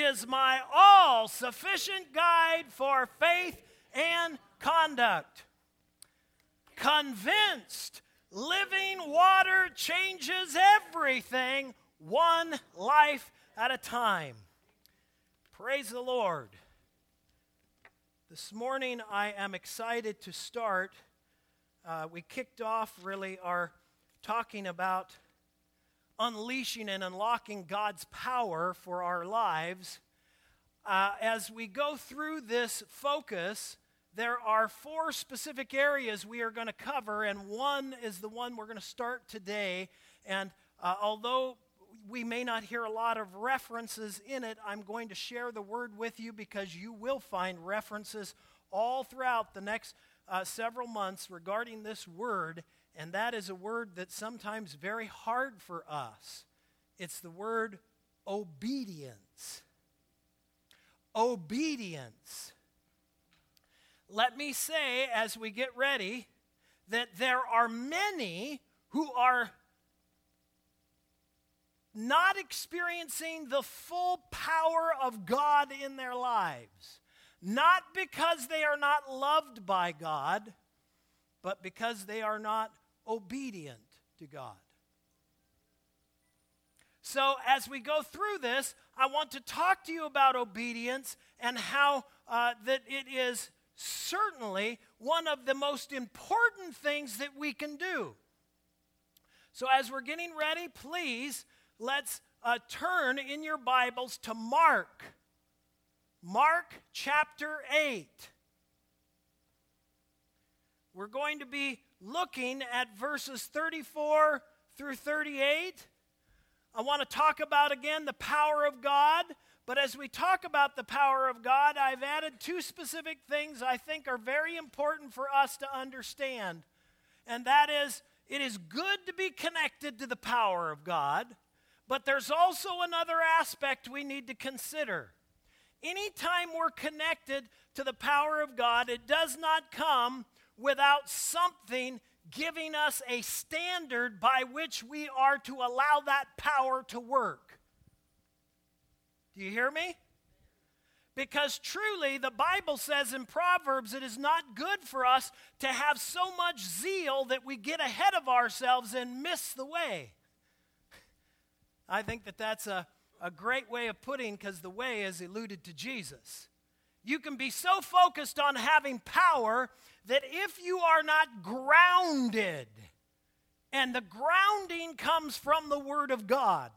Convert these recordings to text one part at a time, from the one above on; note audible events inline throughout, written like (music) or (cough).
is my all sufficient guide for faith and conduct. Convinced, living water changes everything one life at a time. Praise the Lord. This morning I am excited to start. Uh, we kicked off really our talking about unleashing and unlocking God's power for our lives. Uh, as we go through this focus, there are four specific areas we are going to cover, and one is the one we're going to start today. And uh, although we may not hear a lot of references in it, I'm going to share the word with you because you will find references all throughout the next uh, several months regarding this word and that is a word that's sometimes very hard for us. It's the word obedience. Obedience. Let me say, as we get ready, that there are many who are not experiencing the full power of God in their lives. Not because they are not loved by God, but because they are not obedient to God. So, as we go through this, I want to talk to you about obedience and how uh, that it is certainly one of the most important things that we can do. So, as we're getting ready, please let's uh, turn in your Bibles to Mark. Mark chapter 8. We're going to be looking at verses 34 through 38. I want to talk about again the power of God. But as we talk about the power of God, I've added two specific things I think are very important for us to understand. And that is, it is good to be connected to the power of God, but there's also another aspect we need to consider. Anytime we're connected to the power of God, it does not come without something giving us a standard by which we are to allow that power to work. Do you hear me? Because truly, the Bible says in Proverbs, it is not good for us to have so much zeal that we get ahead of ourselves and miss the way. I think that that's a, a great way of putting because the way is alluded to Jesus. You can be so focused on having power that if you are not grounded, and the grounding comes from the Word of God,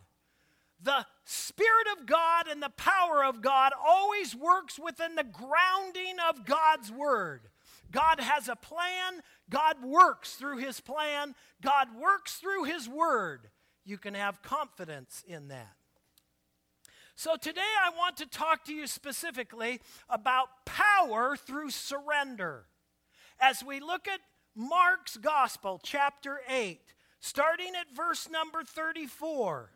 the Spirit of God and the power of God always works within the grounding of God's Word. God has a plan, God works through His plan, God works through His Word. You can have confidence in that. So, today I want to talk to you specifically about power through surrender as we look at Mark's Gospel, chapter 8, starting at verse number 34.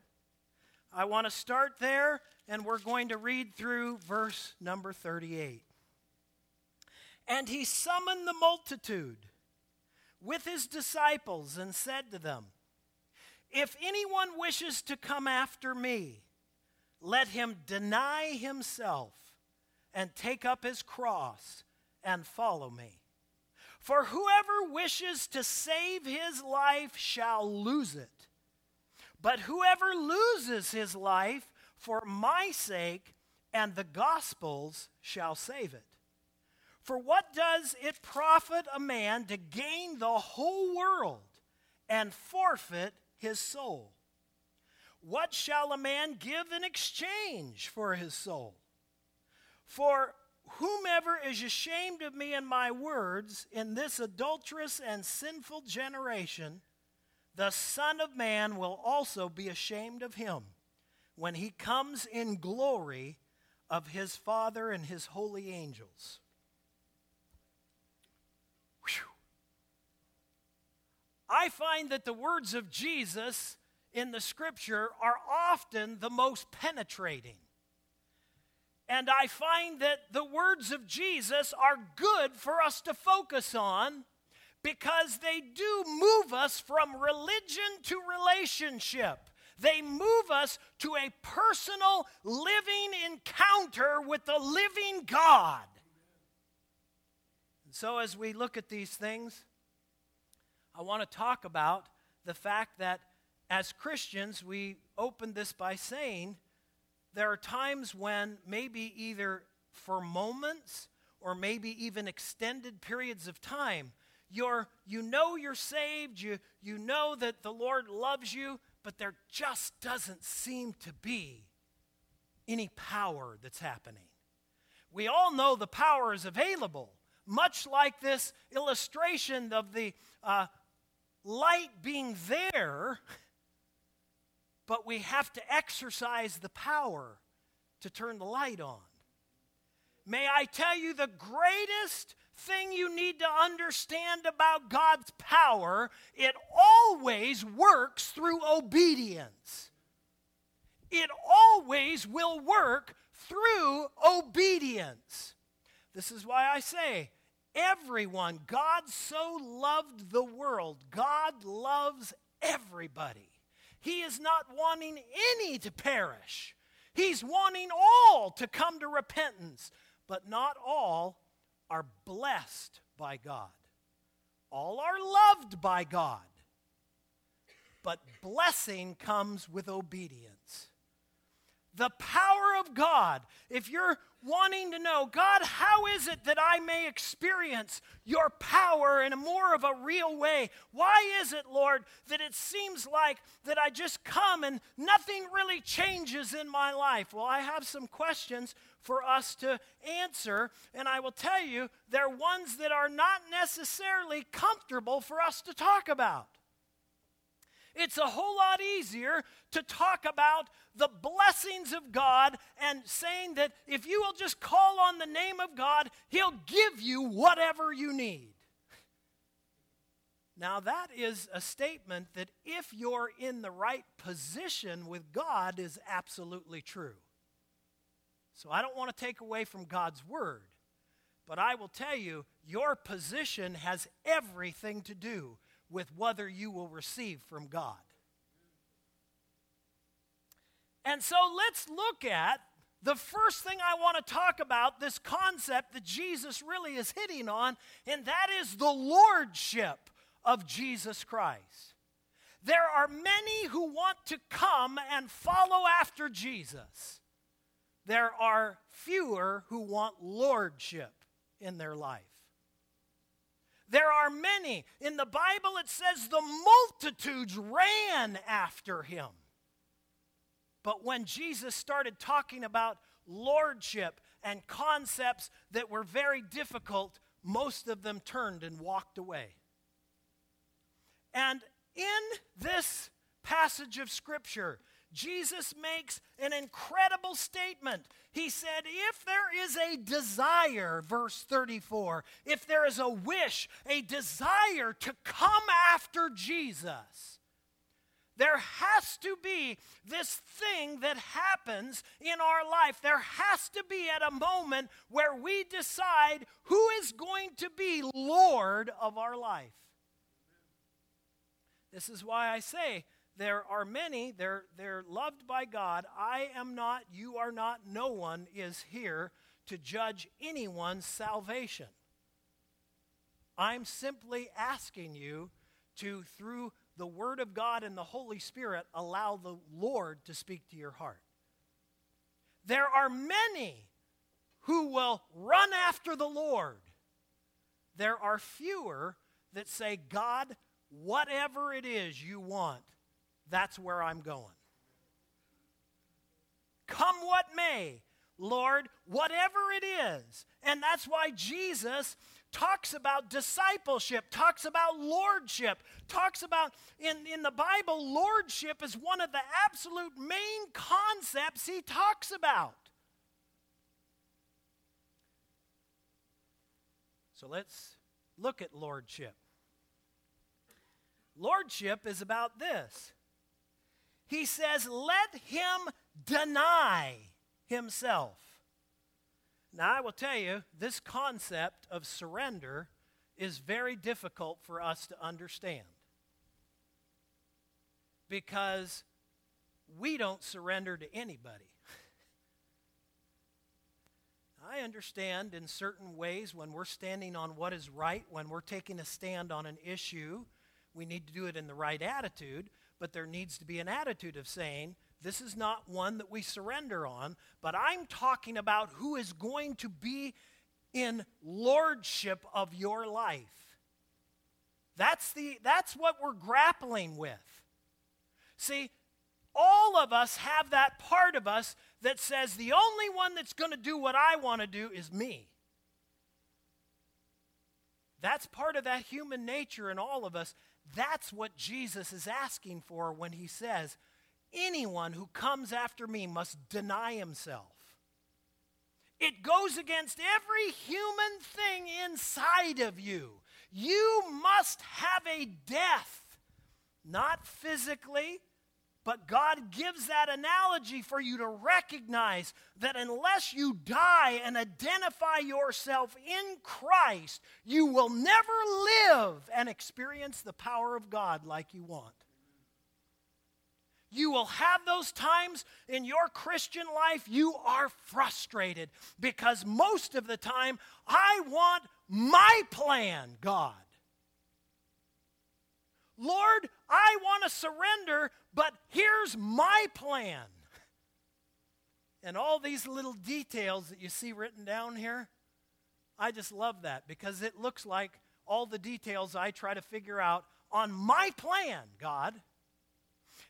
I want to start there, and we're going to read through verse number 38. And he summoned the multitude with his disciples and said to them, If anyone wishes to come after me, let him deny himself and take up his cross and follow me. For whoever wishes to save his life shall lose it. But whoever loses his life for my sake and the gospel's shall save it. For what does it profit a man to gain the whole world and forfeit his soul? What shall a man give in exchange for his soul? For Whomever is ashamed of me and my words in this adulterous and sinful generation, the Son of Man will also be ashamed of him when he comes in glory of his Father and his holy angels. Whew. I find that the words of Jesus in the scripture are often the most penetrating. And I find that the words of Jesus are good for us to focus on because they do move us from religion to relationship. They move us to a personal living encounter with the living God. And so, as we look at these things, I want to talk about the fact that as Christians, we opened this by saying there are times when maybe either for moments or maybe even extended periods of time, you're, you know you're saved, you, you know that the Lord loves you, but there just doesn't seem to be any power that's happening. We all know the power is available, much like this illustration of the uh, light being there, but we have to exercise the power to turn the light on. May I tell you the greatest thing you need to understand about God's power, it always works through obedience. It always will work through obedience. This is why I say, everyone, God so loved the world, God loves everybody. He is not wanting any to perish. He's wanting all to come to repentance, but not all are blessed by God. All are loved by God. But blessing comes with obedience. The power of God, if you're wanting to know, God, how is it that I may experience your power in a more of a real way? Why is it, Lord, that it seems like that I just come and nothing really changes in my life? Well, I have some questions for us to answer, and I will tell you they're ones that are not necessarily comfortable for us to talk about. It's a whole lot easier to talk about the blessings of God and saying that if you will just call on the name of God, He'll give you whatever you need. Now, that is a statement that if you're in the right position with God, is absolutely true. So I don't want to take away from God's word, but I will tell you your position has everything to do with whether you will receive from God. And so let's look at the first thing I want to talk about this concept that Jesus really is hitting on, and that is the lordship of Jesus Christ. There are many who want to come and follow after Jesus. There are fewer who want lordship in their life. Are many. In the Bible, it says the multitudes ran after him. But when Jesus started talking about lordship and concepts that were very difficult, most of them turned and walked away. And in this passage of Scripture, Jesus makes an incredible statement. He said, If there is a desire, verse 34, if there is a wish, a desire to come after Jesus, there has to be this thing that happens in our life. There has to be at a moment where we decide who is going to be Lord of our life. This is why I say there are many, they're, they're loved by God. I am not, you are not, no one is here to judge anyone's salvation. I'm simply asking you to, through the Word of God and the Holy Spirit, allow the Lord to speak to your heart. There are many who will run after the Lord. There are fewer that say, God, whatever it is you want, that's where I'm going. Come what may, Lord, whatever it is. And that's why Jesus talks about discipleship, talks about lordship, talks about, in, in the Bible, lordship is one of the absolute main concepts he talks about. So let's look at lordship. Lordship is about this. He says, let him deny himself. Now, I will tell you, this concept of surrender is very difficult for us to understand. Because we don't surrender to anybody. (laughs) I understand in certain ways when we're standing on what is right, when we're taking a stand on an issue, we need to do it in the right attitude, but there needs to be an attitude of saying, this is not one that we surrender on, but I'm talking about who is going to be in lordship of your life. That's, the, that's what we're grappling with. See, all of us have that part of us that says the only one that's going to do what I want to do is me. That's part of that human nature in all of us. That's what Jesus is asking for when he says, Anyone who comes after me must deny himself. It goes against every human thing inside of you. You must have a death, not physically, but God gives that analogy for you to recognize that unless you die and identify yourself in Christ, you will never live and experience the power of God like you want. You will have those times in your Christian life you are frustrated because most of the time I want my plan, God. Lord, I want to surrender, but here's my plan. And all these little details that you see written down here, I just love that because it looks like all the details I try to figure out on my plan, God.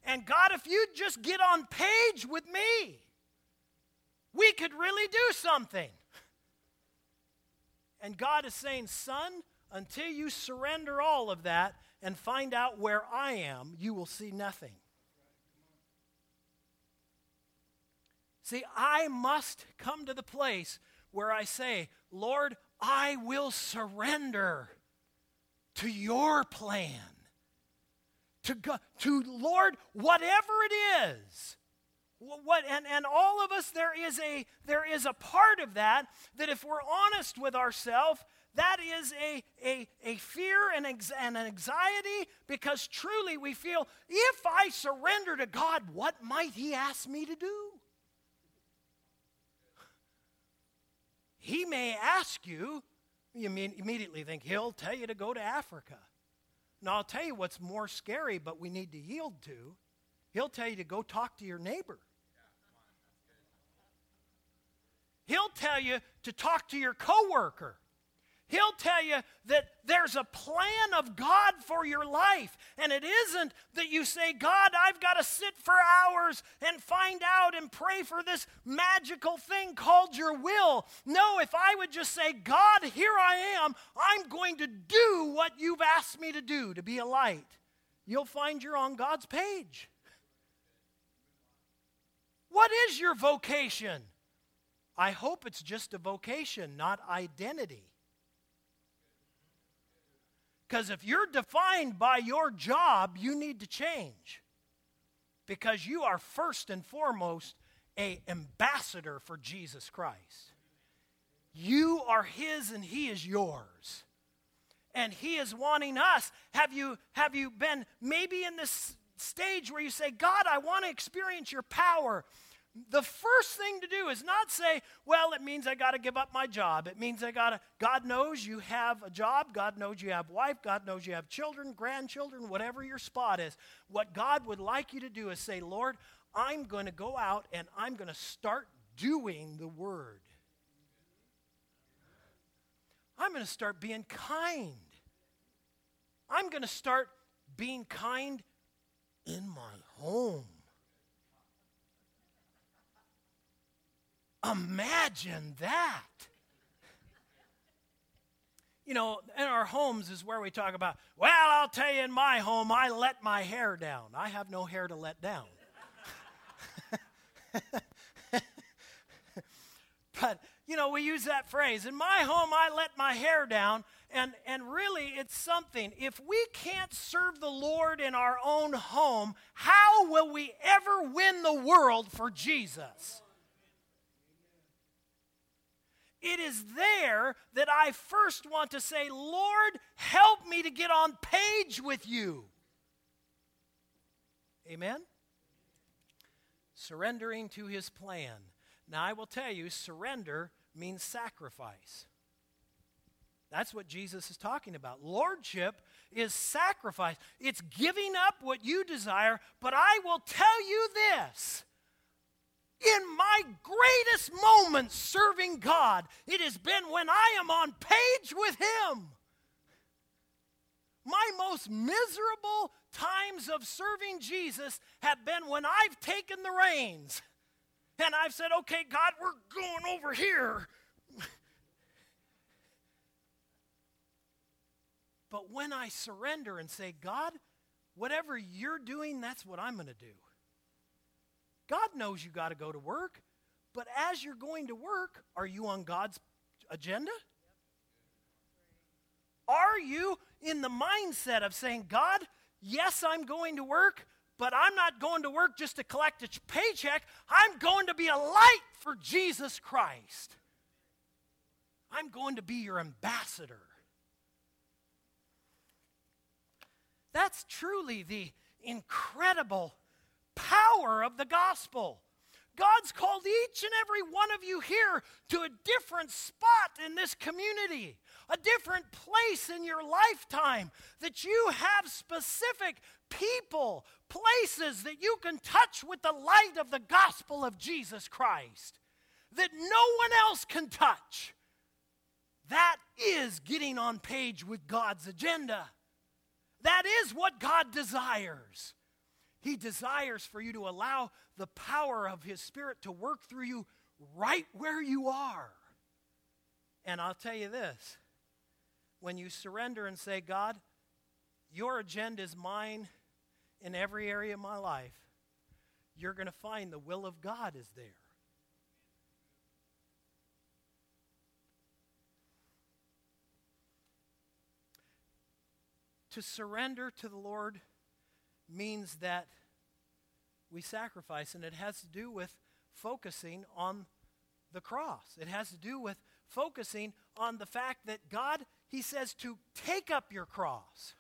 And God, if you'd just get on page with me, we could really do something. And God is saying, Son, until you surrender all of that and find out where I am, you will see nothing. See, I must come to the place where I say, Lord, I will surrender to your plan to, God, to Lord, whatever it is. What, and, and all of us, there is, a, there is a part of that that if we're honest with ourselves, that is a, a, a fear and, and an anxiety because truly we feel if I surrender to God, what might He ask me to do? He may ask you, you immediately think He'll tell you to go to Africa. Now, I'll tell you what's more scary, but we need to yield to. He'll tell you to go talk to your neighbor. He'll tell you to talk to your coworker. He'll tell you that there's a plan of God for your life. And it isn't that you say, God, I've got to sit for hours and find out and pray for this magical thing called your will. No, if I would just say, God, here I am, I'm going to do what you've asked me to do to be a light, you'll find you're on God's page. What is your vocation? I hope it's just a vocation, not identity. Because if you're defined by your job, you need to change. Because you are first and foremost a ambassador for Jesus Christ. You are his and he is yours. And he is wanting us. Have you have you been maybe in this stage where you say, "God, I want to experience your power." The first thing to do is not say, well, it means I got to give up my job. It means I got to, God knows you have a job. God knows you have wife. God knows you have children, grandchildren, whatever your spot is. What God would like you to do is say, Lord, I'm going to go out and I'm going to start doing the word. I'm going to start being kind. I'm going to start being kind in my home. Imagine that. You know, in our homes is where we talk about, well, I'll tell you, in my home, I let my hair down. I have no hair to let down. (laughs) but, you know, we use that phrase. In my home, I let my hair down. And, and really, it's something. If we can't serve the Lord in our own home, how will we ever win the world for Jesus? It is there that I first want to say, Lord, help me to get on page with you. Amen? surrendering to his plan. Now, I will tell you, surrender means sacrifice. That's what Jesus is talking about. Lordship is sacrifice, it's giving up what you desire. But I will tell you this in my greatest moments serving God, it has been when I am on page with Him. My most miserable times of serving Jesus have been when I've taken the reins and I've said, okay, God, we're going over here. but when I surrender and say, God, whatever you're doing, that's what I'm going to do. God knows you got to go to work, but as you're going to work, are you on God's agenda? Are you in the mindset of saying, God, yes, I'm going to work, but I'm not going to work just to collect a paycheck. I'm going to be a light for Jesus Christ. I'm going to be your ambassador. That's truly the incredible power of the gospel. God's called each and every one of you here to a different spot in this community, a different place in your lifetime, that you have specific people, places that you can touch with the light of the gospel of Jesus Christ, that no one else can touch. That is getting on page with God's agenda. That is what God desires. He desires for you to allow the power of His Spirit to work through you right where you are. And I'll tell you this when you surrender and say, God, your agenda is mine in every area of my life, you're going to find the will of God is there. To surrender to the Lord means that we sacrifice, and it has to do with focusing on the cross. It has to do with focusing on the fact that God, He says to take up your cross.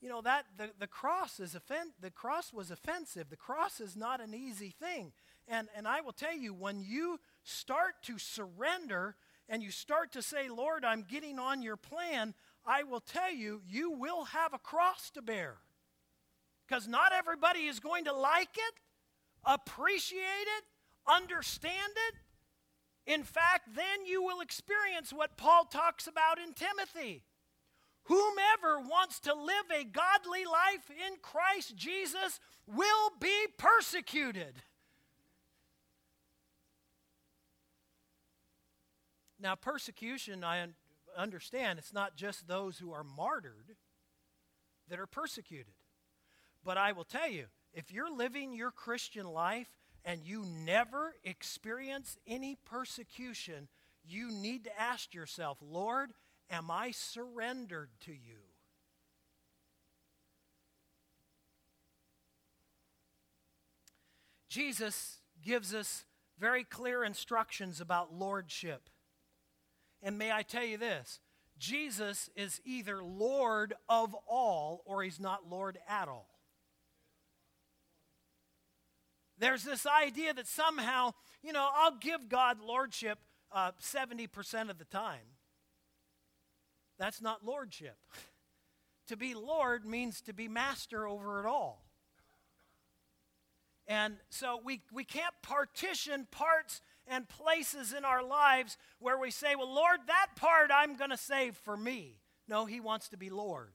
You know that the, the cross is offen- the cross was offensive. The cross is not an easy thing. And and I will tell you, when you start to surrender and you start to say, Lord, I'm getting on your plan, I will tell you, you will have a cross to bear. Because not everybody is going to like it, appreciate it, understand it. In fact, then you will experience what Paul talks about in Timothy. Whomever wants to live a godly life in Christ Jesus will be persecuted. Now, persecution, I understand, it's not just those who are martyred that are persecuted. But I will tell you, if you're living your Christian life and you never experience any persecution, you need to ask yourself, Lord, am I surrendered to you? Jesus gives us very clear instructions about lordship. And may I tell you this Jesus is either Lord of all or he's not Lord at all. There's this idea that somehow, you know, I'll give God lordship uh, 70% of the time. That's not lordship. (laughs) to be Lord means to be master over it all. And so we, we can't partition parts and places in our lives where we say, Well, Lord, that part I'm going to save for me. No, He wants to be Lord.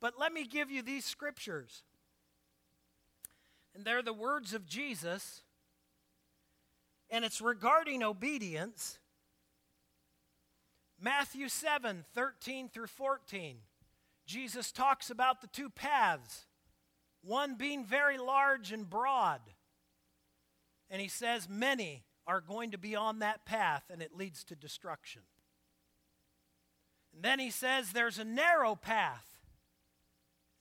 But let me give you these scriptures. And they're the words of Jesus, and it's regarding obedience. Matthew 7 13 through 14. Jesus talks about the two paths one being very large and broad. And he says, Many are going to be on that path, and it leads to destruction. And then he says, There's a narrow path.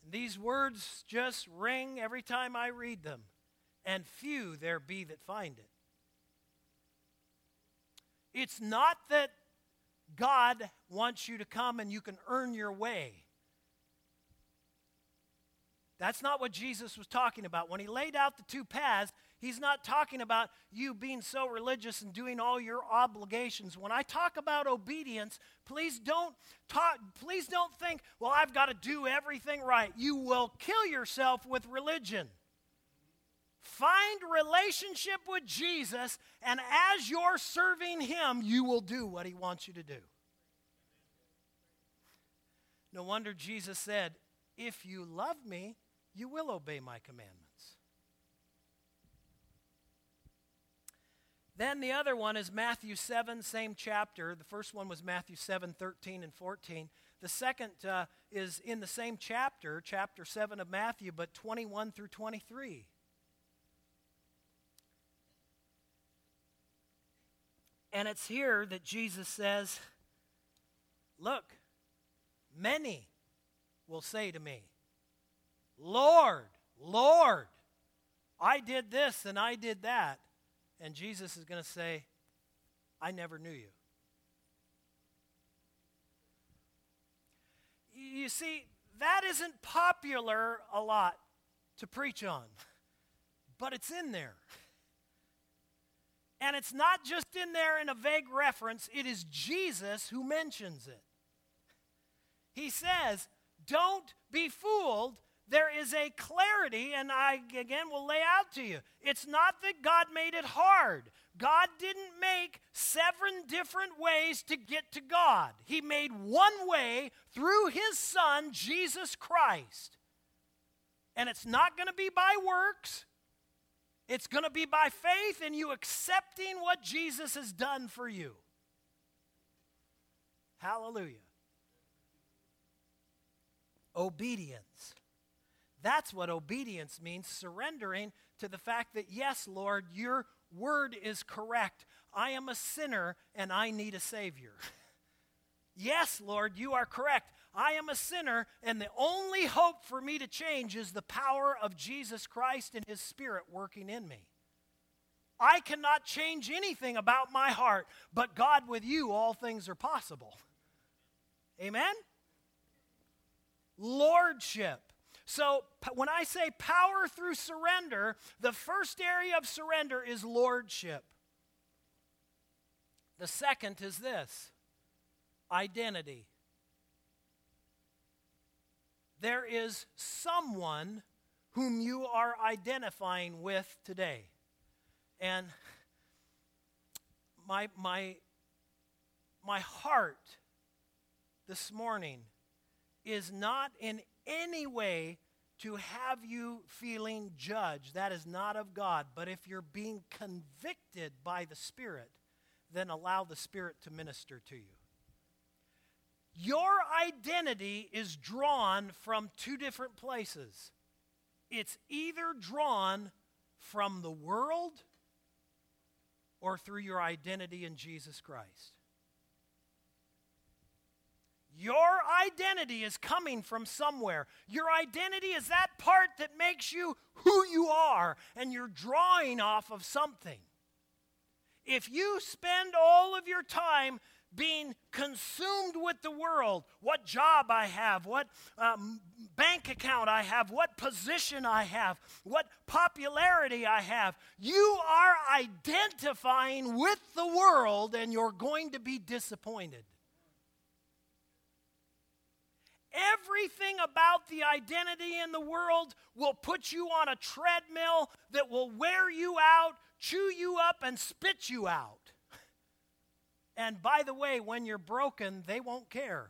And these words just ring every time I read them, and few there be that find it. It's not that God wants you to come and you can earn your way. That's not what Jesus was talking about. When he laid out the two paths, he's not talking about you being so religious and doing all your obligations. When I talk about obedience, please don't talk please don't think, "Well, I've got to do everything right." You will kill yourself with religion. Find relationship with Jesus, and as you're serving him, you will do what he wants you to do. No wonder Jesus said, If you love me, you will obey my commandments. Then the other one is Matthew 7, same chapter. The first one was Matthew 7, 13 and 14. The second uh, is in the same chapter, chapter 7 of Matthew, but 21 through 23. And it's here that Jesus says, Look, many will say to me, Lord, Lord, I did this and I did that. And Jesus is going to say, I never knew you. You see, that isn't popular a lot to preach on, (laughs) but it's in there. And it's not just in there in a vague reference, it is Jesus who mentions it. He says, Don't be fooled there is a clarity, and I again will lay out to you. It's not that God made it hard. God didn't make seven different ways to get to God. He made one way through His Son, Jesus Christ. And it's not going to be by works, it's going to be by faith and you accepting what Jesus has done for you. Hallelujah. Obedience. That's what obedience means surrendering to the fact that, yes, Lord, your word is correct. I am a sinner and I need a Savior. (laughs) yes, Lord, you are correct. I am a sinner, and the only hope for me to change is the power of Jesus Christ and His Spirit working in me. I cannot change anything about my heart, but God, with you, all things are possible. Amen? Lordship. So, when I say power through surrender, the first area of surrender is lordship. The second is this identity. There is someone whom you are identifying with today. And my, my, my heart this morning is not in any way to have you feeling judged. That is not of God. But if you're being convicted by the Spirit, then allow the Spirit to minister to you. Your identity is drawn from two different places. It's either drawn from the world or through your identity in Jesus Christ. Your identity is coming from somewhere. Your identity is that part that makes you who you are, and you're drawing off of something. If you spend all of your time being consumed with the world, what job I have, what um, bank account I have, what position I have, what popularity I have, you are identifying with the world and you're going to be disappointed. Everything about the identity in the world will put you on a treadmill that will wear you out, chew you up, and spit you out. And by the way, when you're broken, they won't care.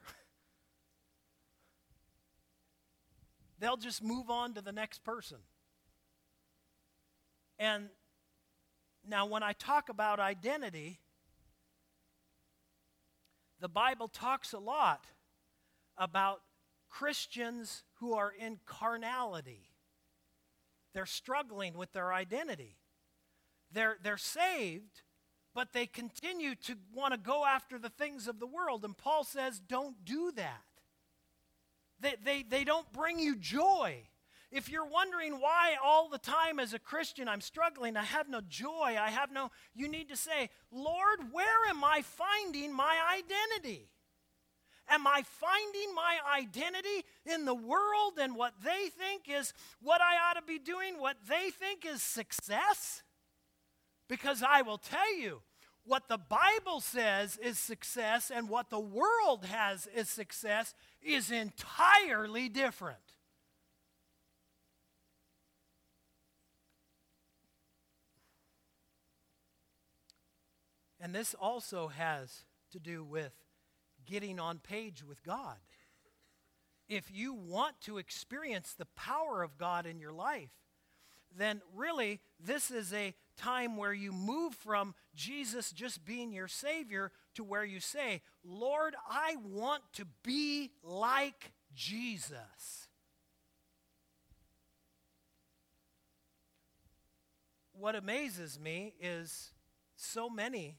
They'll just move on to the next person. And now, when I talk about identity, the Bible talks a lot about Christians who are in carnality. They're struggling with their identity. They're, they're saved, but they continue to want to go after the things of the world. And Paul says, don't do that. They, they, they don't bring you joy. if you're wondering why all the time as a Christian I'm struggling, I have no joy, I have no, you need to say, Lord, where am I finding my identity? Am I finding my identity in the world and what they think is what I ought to be doing, what they think is success? Because I will tell you, what the Bible says is success and what the world has is success is entirely different. And this also has to do with getting on page with God. If you want to experience the power of God in your life, then really this is a time where you move from Jesus just being your Savior to where you say, Lord, I want to be like Jesus. What amazes me is so many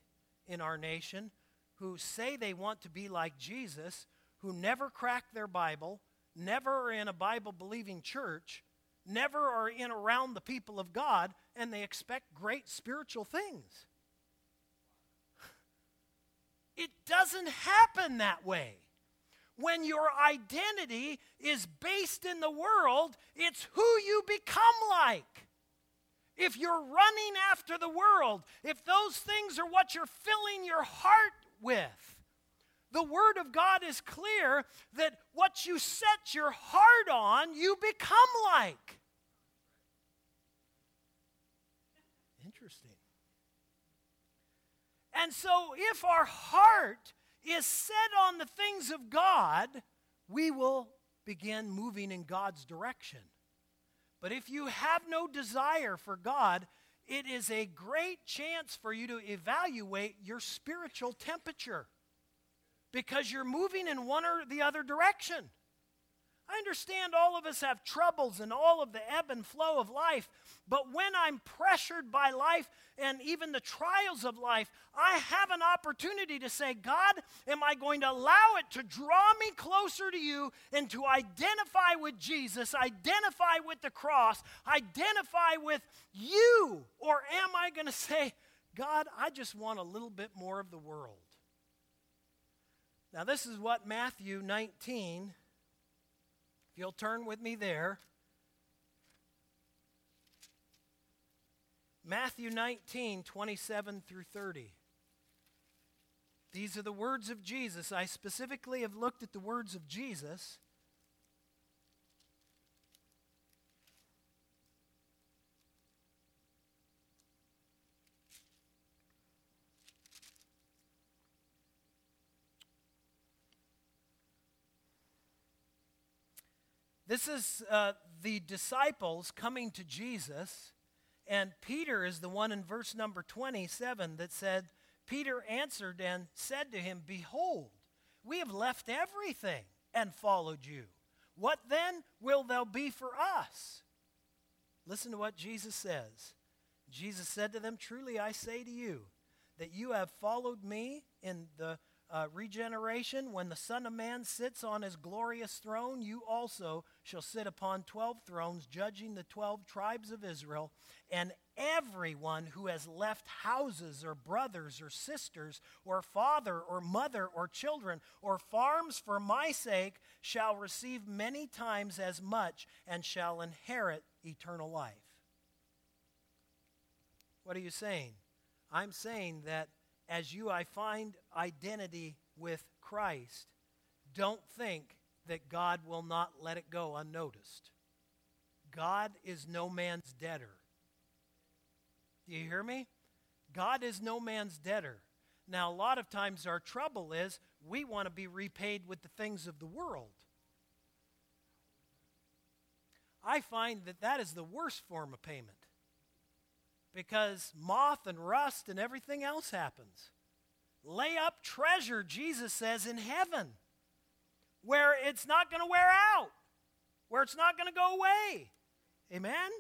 in our nation who say they want to be like Jesus, who never crack their Bible, never are in a Bible believing church, never are in around the people of God, and they expect great spiritual things. (laughs) It doesn't happen that way. When your identity is based in the world, it's who you become like. If you're running after the world, if those things are what you're filling your heart with, the Word of God is clear that what you set your heart on, you become like. Interesting. And so, if our heart is set on the things of God, we will begin moving in God's direction. But if you have no desire for God, it is a great chance for you to evaluate your spiritual temperature because you're moving in one or the other direction. I understand all of us have troubles and all of the ebb and flow of life, but when I'm pressured by life and even the trials of life, I have an opportunity to say, God, am I going to allow it to draw me closer to you and to identify with Jesus, identify with the cross, identify with you? Or am I going to say, God, I just want a little bit more of the world? Now, this is what Matthew 19 if you'll turn with me there. Matthew 19, 27 through 30. These are the words of Jesus. I specifically have looked at the words of Jesus This is uh, the disciples coming to Jesus, and Peter is the one in verse number 27 that said, Peter answered and said to him, Behold, we have left everything and followed you. What then will thou be for us? Listen to what Jesus says. Jesus said to them, Truly I say to you, that you have followed me in the uh, regeneration, when the Son of Man sits on his glorious throne, you also shall sit upon 12 thrones, judging the 12 tribes of Israel. And everyone who has left houses, or brothers, or sisters, or father, or mother, or children, or farms for my sake shall receive many times as much and shall inherit eternal life. What are you saying? I'm saying that as you I find identity with Christ, don't think that God will not let it go unnoticed. God is no man's debtor. Do you hear me? God is no man's debtor. Now, a lot of times our trouble is we want to be repaid with the things of the world. I find that that is the worst form of payment because moth and rust and everything else happens. Lay up treasure, Jesus says, in heaven where it's not going to wear out, where it's not going to go away. Amen?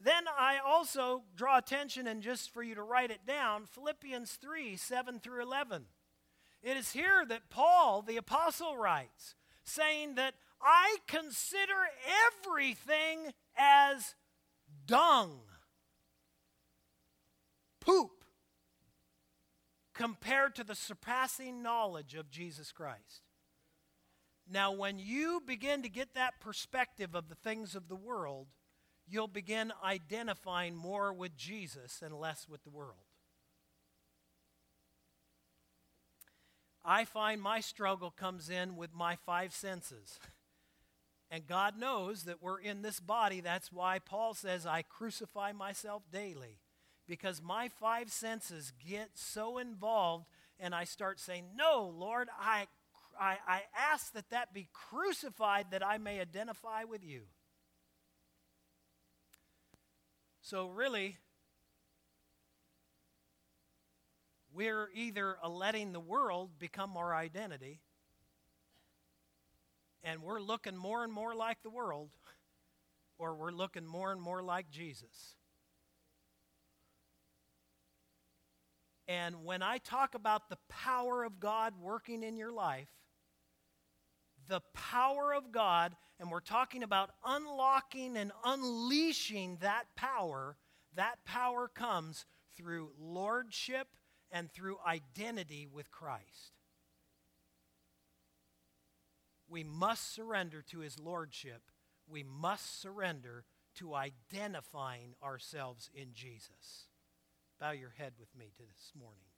Then I also draw attention, and just for you to write it down, Philippians 3 7 through 11. It is here that Paul, the apostle, writes, saying that I consider everything as dung, poop, compared to the surpassing knowledge of Jesus Christ. Now, when you begin to get that perspective of the things of the world, you'll begin identifying more with Jesus and less with the world. I find my struggle comes in with my five senses. (laughs) And God knows that we're in this body. That's why Paul says, I crucify myself daily. Because my five senses get so involved, and I start saying, No, Lord, I, I, I ask that that be crucified that I may identify with you. So, really, we're either letting the world become our identity, and we're looking more and more like the world, or we're looking more and more like Jesus. And when I talk about the power of God working in your life, the power of God, and we're talking about unlocking and unleashing that power, that power comes through lordship and through identity with Christ. We must surrender to his lordship. We must surrender to identifying ourselves in Jesus. Bow your head with me to this morning.